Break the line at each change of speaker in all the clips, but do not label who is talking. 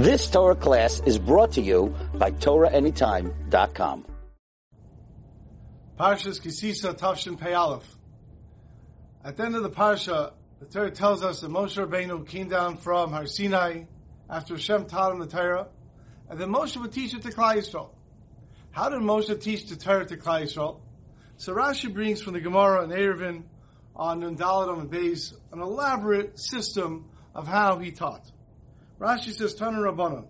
This Torah class is brought to you by TorahAnytime.com.
Parshas Kisisa Tavshin Pei Aleph. At the end of the Parsha, the Torah tells us that Moshe Rabbeinu came down from Har Sinai after Hashem taught him the Torah, and then Moshe would teach it to Klal Yisrael. How did Moshe teach the Torah to Klal Yisrael? So Rashi brings from the Gemara and Eruvin on Nundaladam and Beis an elaborate system of how he taught. Rashi says, Tana Rabbanon,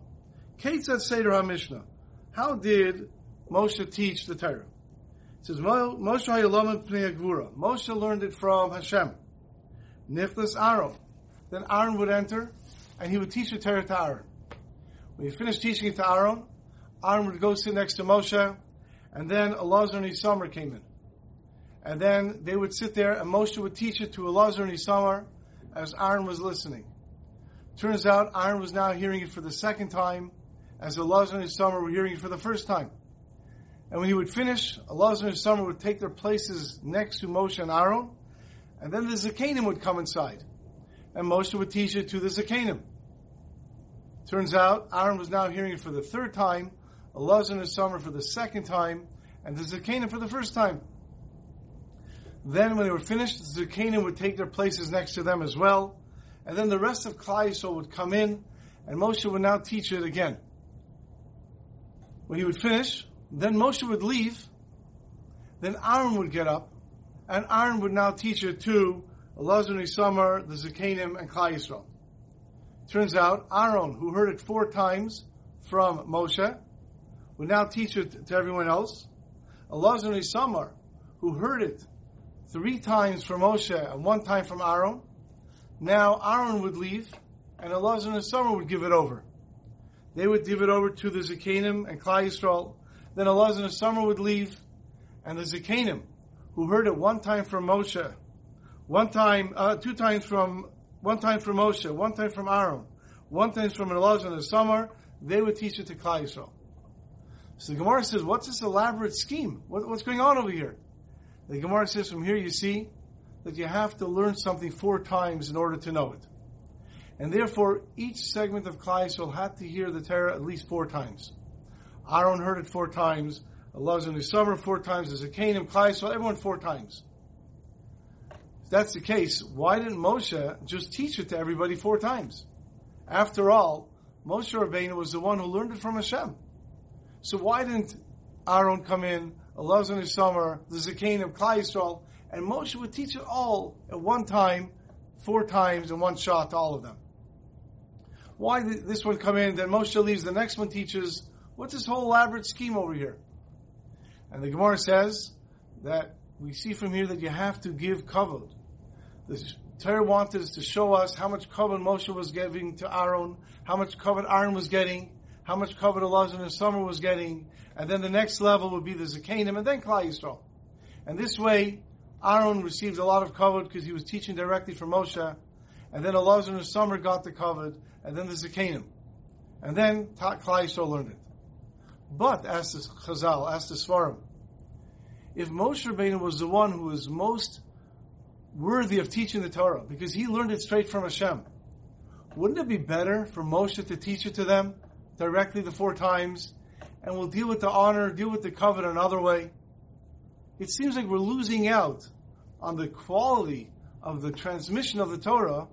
Ketzat Seder HaMishnah. How did Moshe teach the Torah? It says, Moshe Hayalaman Pnei. Moshe learned it from Hashem. Niflas Aaron. Then Aaron would enter, and he would teach the Torah to Aaron. When he finished teaching it to Aaron, Aaron would go sit next to Moshe, and then Elazar and Isamar came in. And then they would sit there, and Moshe would teach it to Elazar and Isamar as Aaron was listening. Turns out Aaron was now hearing it for the second time, as Elazar and Isamar were hearing it for the first time. And when he would finish, Elazar and Isamar would take their places next to Moshe and Aaron, and then the Zakanim would come inside. And Moshe would teach it to the Zakanim. Turns out Aaron was now hearing it for the third time, Elazar and Isamar for the second time, and the Zakanim for the first time. Then when they were finished, the Zakanim would take their places next to them as well, and then the rest of Klal Yisrael would come in, and Moshe would now teach it again. When he would finish, then Moshe would leave, then Aaron would get up, and Aaron would now teach it to Elazar and Isamar, the Zakanim, and Klal Yisrael. Turns out Aaron, who heard it four times from Moshe, would now teach it to everyone else. Elazar and Isamar, who heard it three times from Moshe and one time from Aaron, now Aaron would leave, and Elazar and Isamar would give it over. They would give it over to the Zakanim and Klal Yisrael. Then Elazar and Isamar would leave, and the Zakanim, who heard it one time from Moshe, one time, uh, two times from, one time from Moshe, one time from Aaron, one time from Elazar and Isamar, they would teach it to Klal Yisrael. So the Gemara says, what's this elaborate scheme? What, what's going on over here? The Gemara says, from here you see that you have to learn something four times in order to know it. And therefore, each segment of Klal Yisrael had to hear the Torah at least four times. Aaron heard it four times, Elazar and Isamar four times, the Zakanim, Klal Yisrael, everyone four times. If that's the case, why didn't Moshe just teach it to everybody four times? After all, Moshe Rabbeinu was the one who learned it from Hashem. So why didn't Aaron come in, Allah's Elazar and Isamar, the Zakanim, Klal Yisrael, and Moshe would teach it all at one time, four times in one shot to all of them. Why did this one come in, then Moshe leaves, the next one teaches, what's this whole elaborate scheme over here? And the Gemara says that we see from here that you have to give kavod. The Torah wanted us to show us how much kavod Moshe was giving to Aaron, how much kavod Aaron was getting, how much kavod Elazar and Isamar was getting, and then the next level would be the Zakanim, and then Klal Yisrael. And this way, Aaron received a lot of kavod because he was teaching directly from Moshe, and then Elazar and Isamar got the kavod, and then the Zakanim, and then Yisrael learned it. But, asked the Chazal, asked the Svarim, if Moshe Rabbeinu was the one who was most worthy of teaching the Torah, because he learned it straight from Hashem, wouldn't it be better for Moshe to teach it to them directly the four times, and we'll deal with the honor, deal with the kavod another way? It seems like we're losing out on the quality of the transmission of the Torah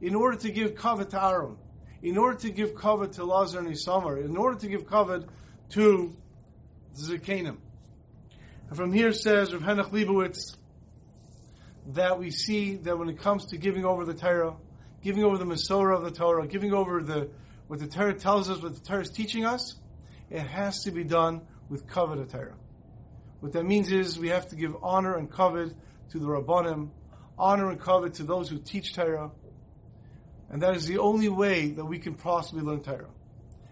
in order to give kavod to Aaron, in order to give kavod to Lazar and Isamar, in order to give kavod to the Zakanim. And from here says Rav Henoch Leibowitz that we see that when it comes to giving over the Torah, giving over the Masorah of the Torah, giving over the what the Torah tells us, what the Torah is teaching us, it has to be done with of Torah. What that means is we have to give honor and kavod to the Rabbanim, honor and kavod to those who teach Torah, and that is the only way that we can possibly learn Torah.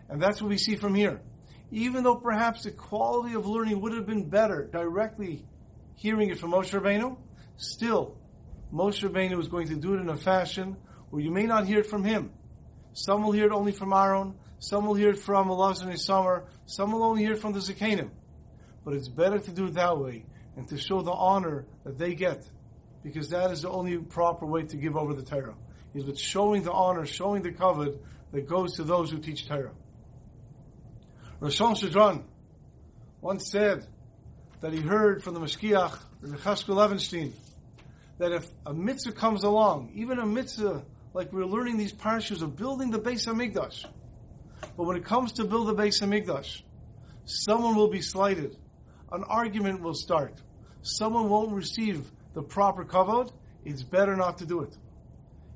And that's what we see from here. Even though perhaps the quality of learning would have been better directly hearing it from Moshe Rabbeinu, still, Moshe Rabbeinu is going to do it in a fashion where you may not hear it from him. Some will hear it only from Aaron, some will hear it from Elazar and Isamar, some will only hear it from the Zakanim. But it's better to do it that way and to show the honor that they get, because that is the only proper way to give over the Torah. is with showing the honor, showing the kavod that goes to those who teach Torah. Roshon Schwadron once said that he heard from the Mashgiach, Chaskel Levenstein, that if a mitzvah comes along, even a mitzvah like we're learning these parashas of building the Beis HaMikdash, but when it comes to build the Beis HaMikdash, someone will be slighted, an argument will start, someone won't receive the proper kavod, it's better not to do it.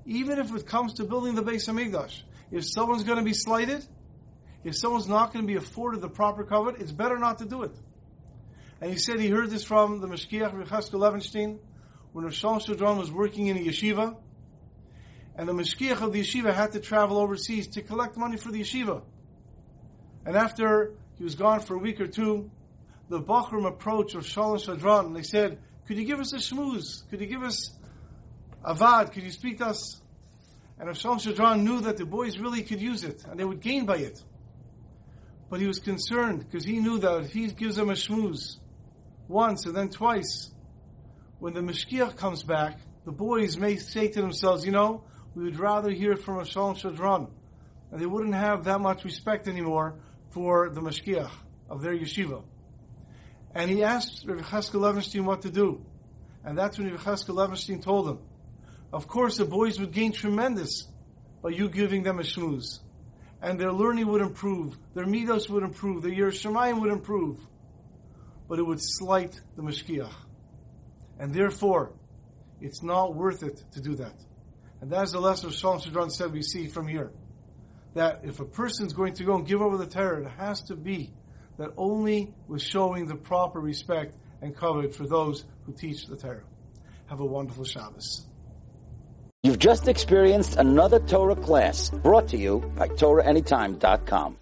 Even if it comes to building the Beis HaMikdash, if someone's going to be slighted, if someone's not going to be afforded the proper kavod, it's better not to do it. And he said he heard this from the Mashgiach Recheskel Levenstein when Rosh Schwadron was working in a yeshiva, and the Mashgiach of the yeshiva had to travel overseas to collect money for the yeshiva. And after he was gone for a week or two, the Bochurim approached Shalom Schwadron and they said, could you give us a shmooze? Could you give us a vad? Could you speak to us? And Shalom Schwadron knew that the boys really could use it and they would gain by it. But he was concerned because he knew that if he gives them a shmooze once and then twice, when the Mashgiach comes back, the boys may say to themselves, you know, we would rather hear from a Shalom Schwadron. And they wouldn't have that much respect anymore for the Mashgiach of their yeshiva. And he asked Rav Cheskel Levenstein what to do. And that's when Rav Cheskel Levenstein told him, of course the boys would gain tremendous by you giving them a shmooze. And their learning would improve, their midos would improve, their Yiras Shamayim would improve. But it would slight the Mashgiach. And therefore, it's not worth it to do that. And that is the lesson of Shalom Schwadron said we see from here. That if a person's going to go and give over the Torah, it has to be that only with showing the proper respect and kavod for those who teach the Torah. Have a wonderful Shabbos.
You've just experienced another Torah class brought to you by TorahAnytime.com.